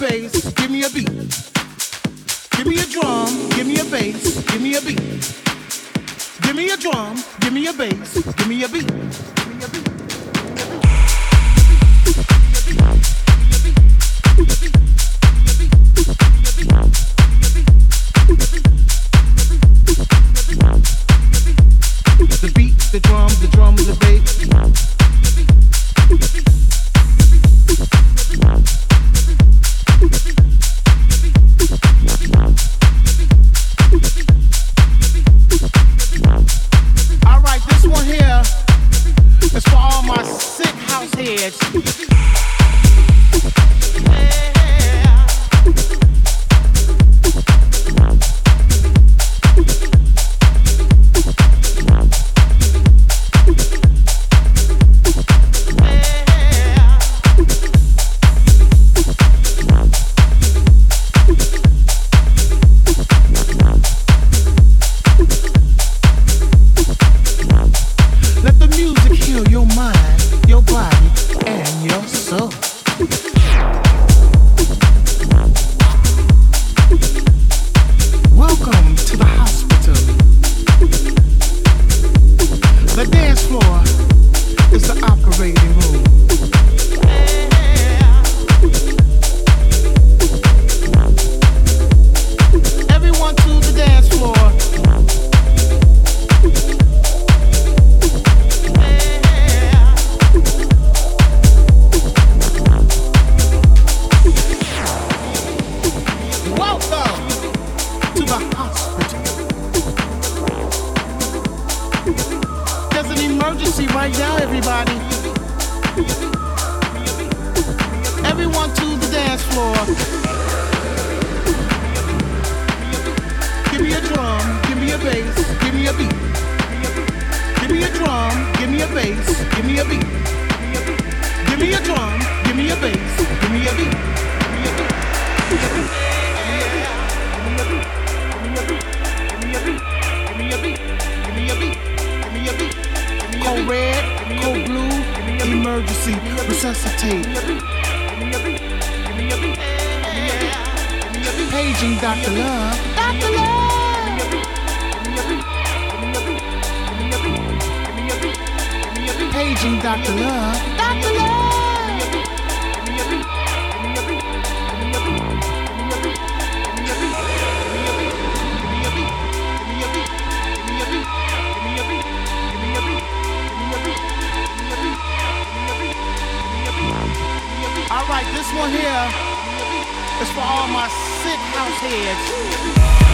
bass, give me a beat. Give me a drum, give me a bass, give me a beat. Give me a drum, give me a bass, give me a beat. Give me a beat. The one here is for all my sick house heads.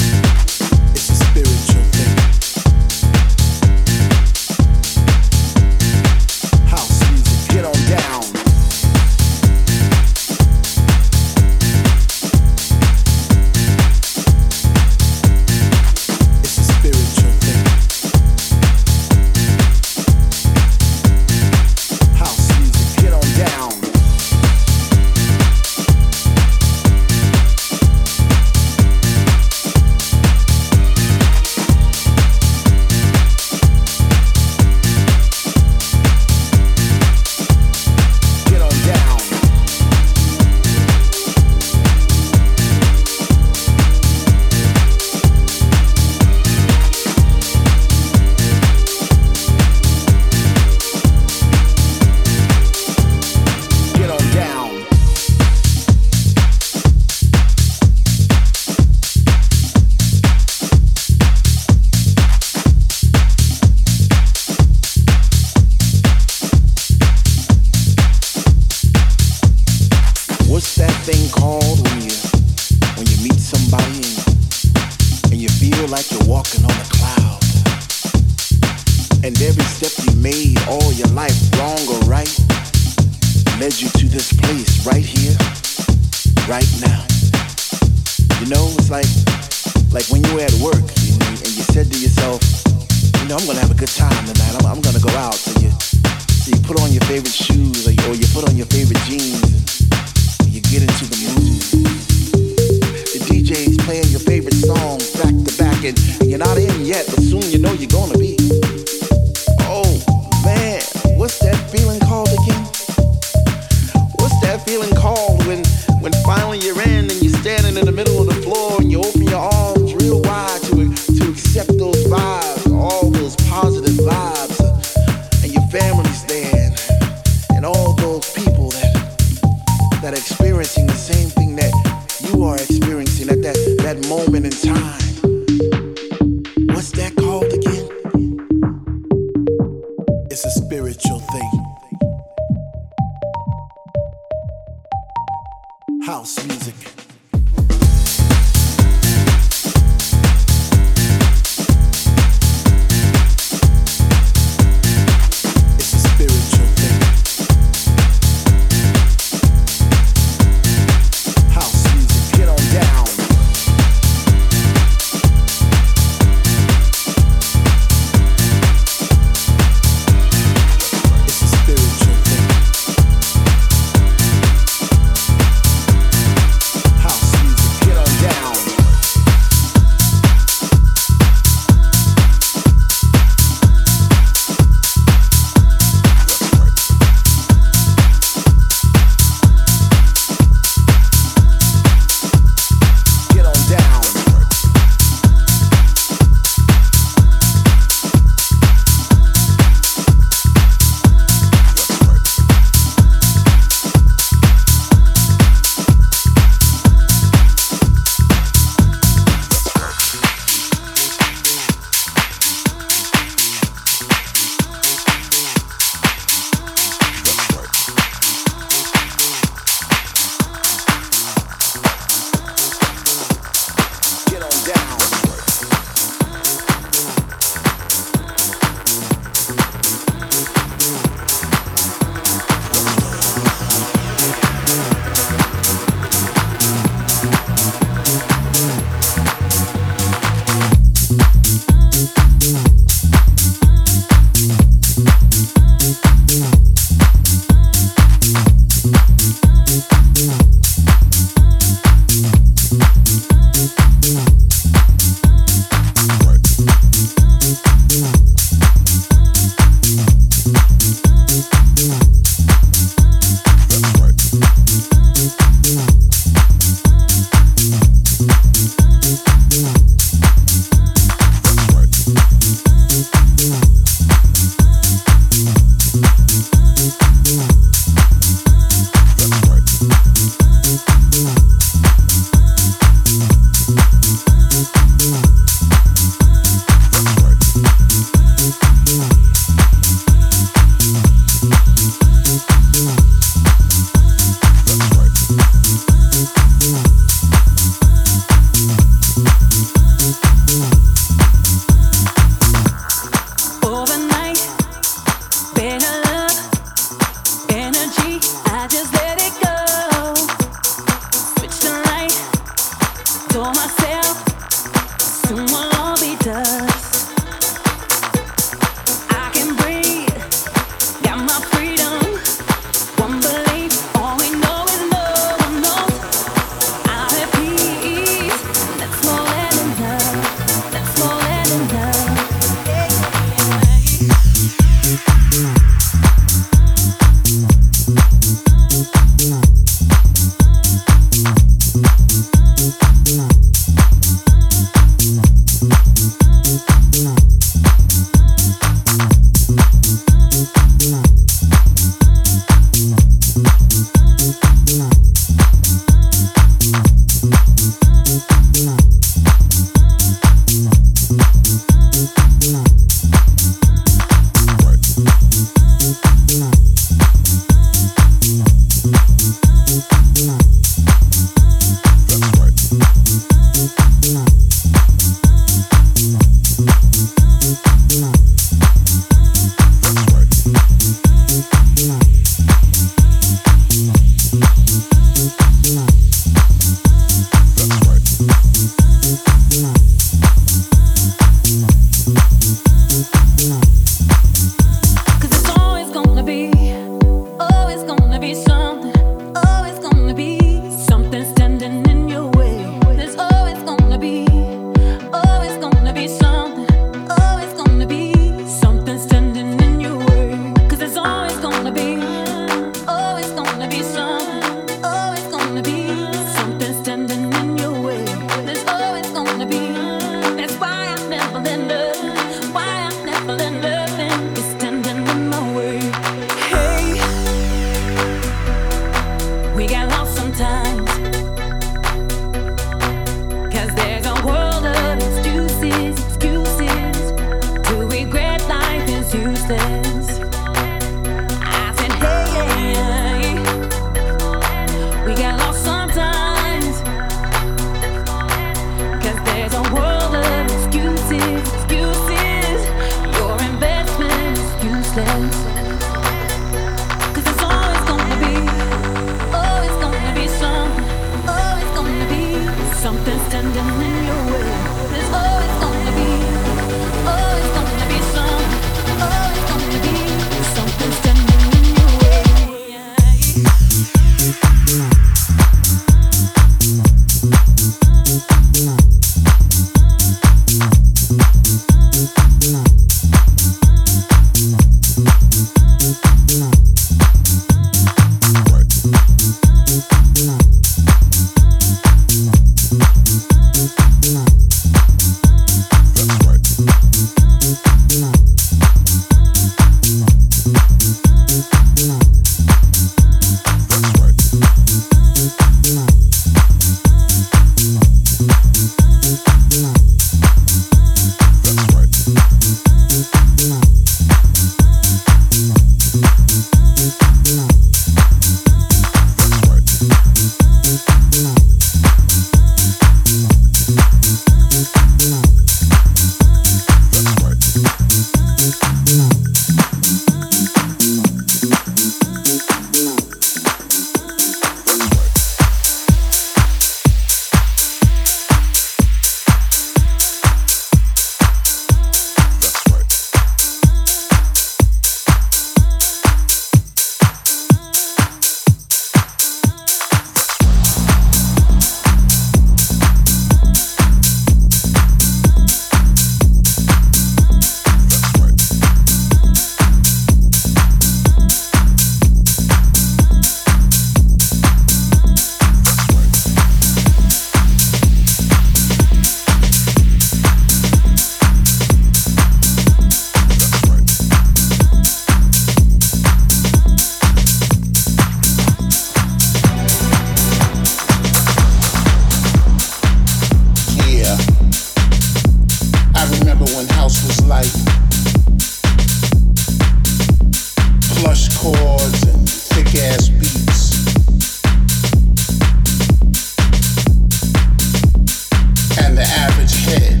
the average head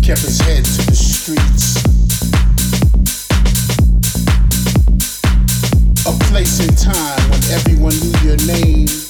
kept his head to the streets. A place in time when everyone knew your name.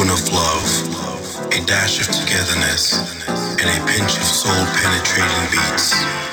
Tablespoon of love, a dash of togetherness, and a pinch of soul penetrating beats.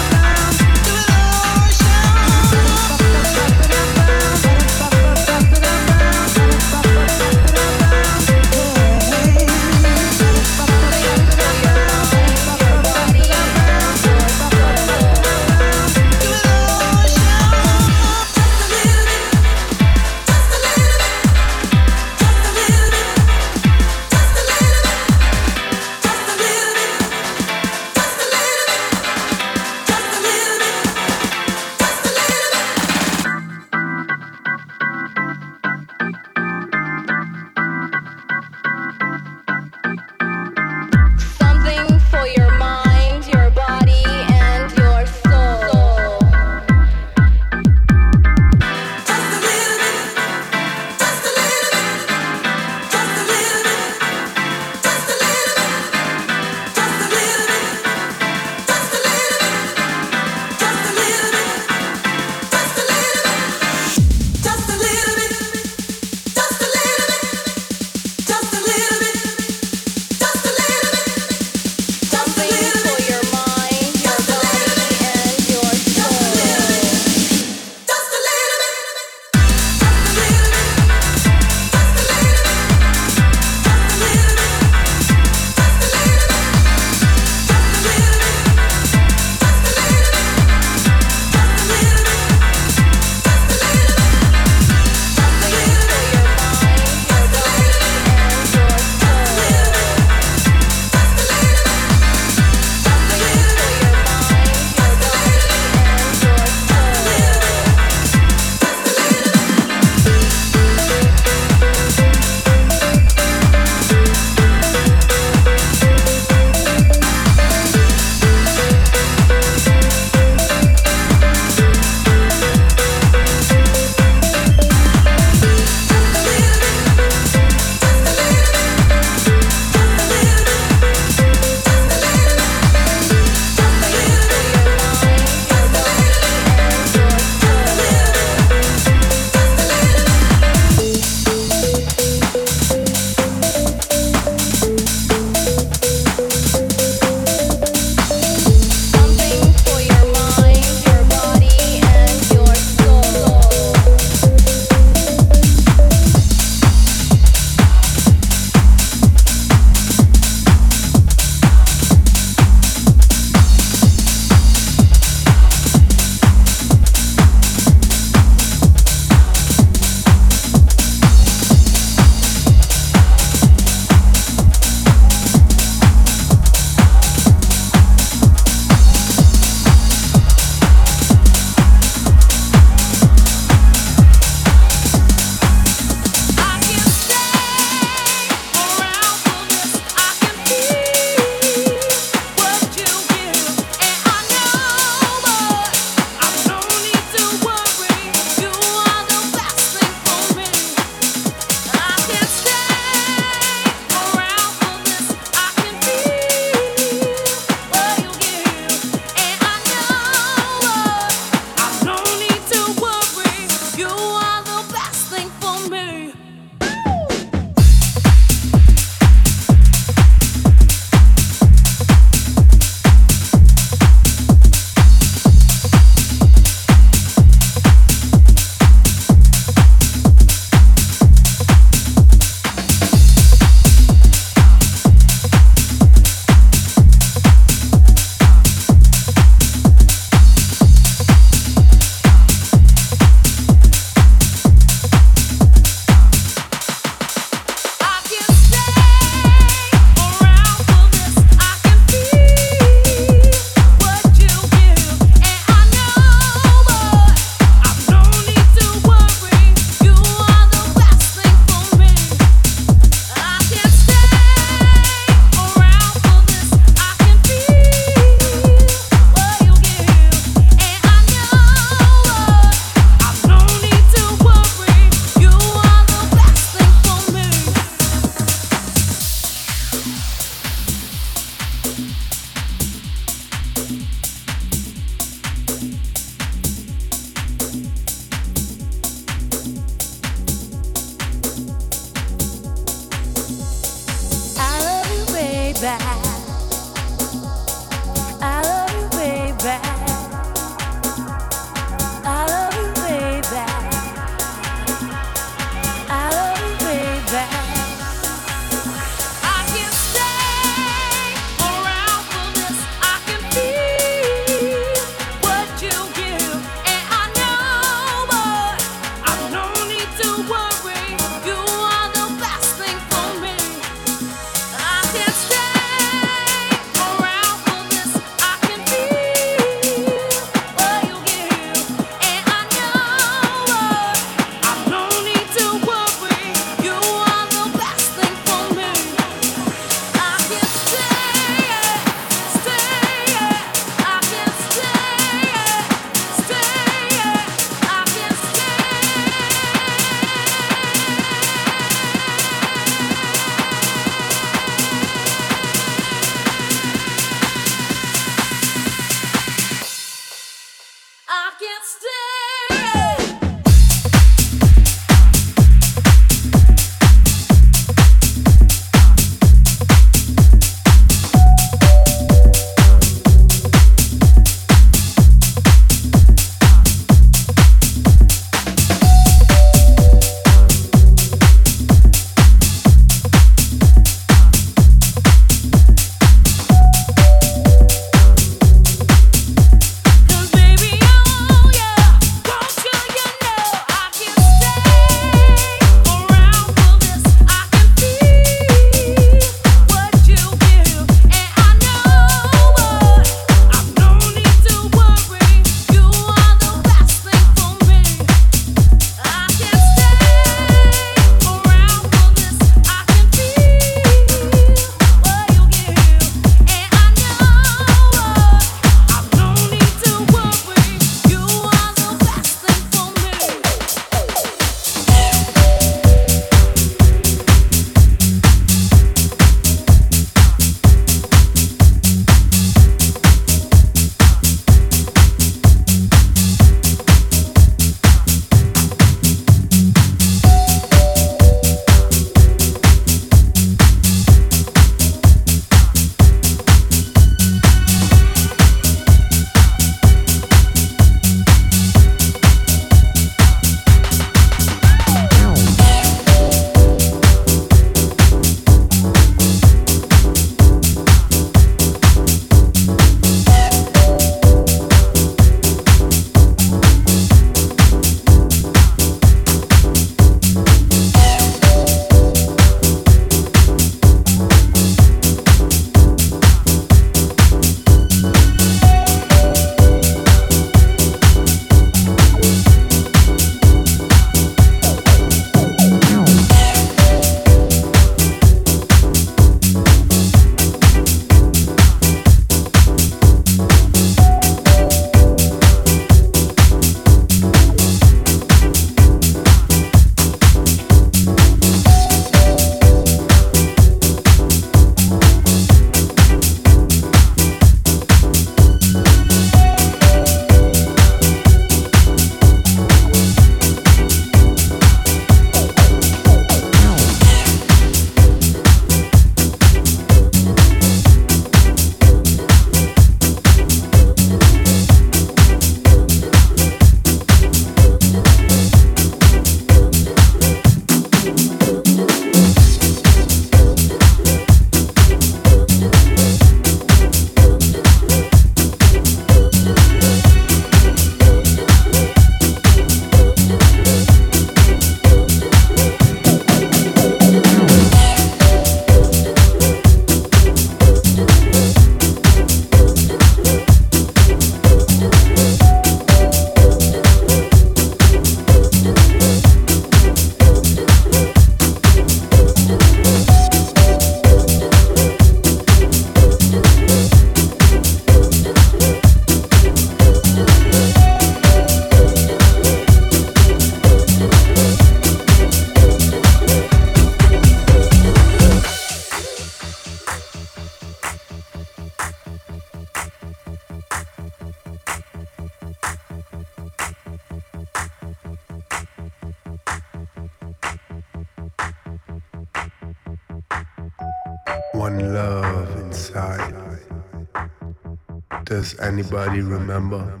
Does anybody remember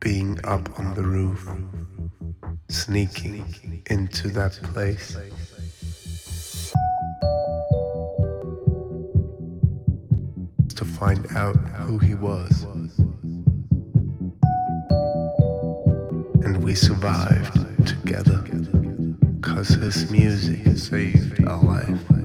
being up on the roof, sneaking into that place? To find out who he was. And we survived together, cause his music saved our life.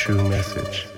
True message.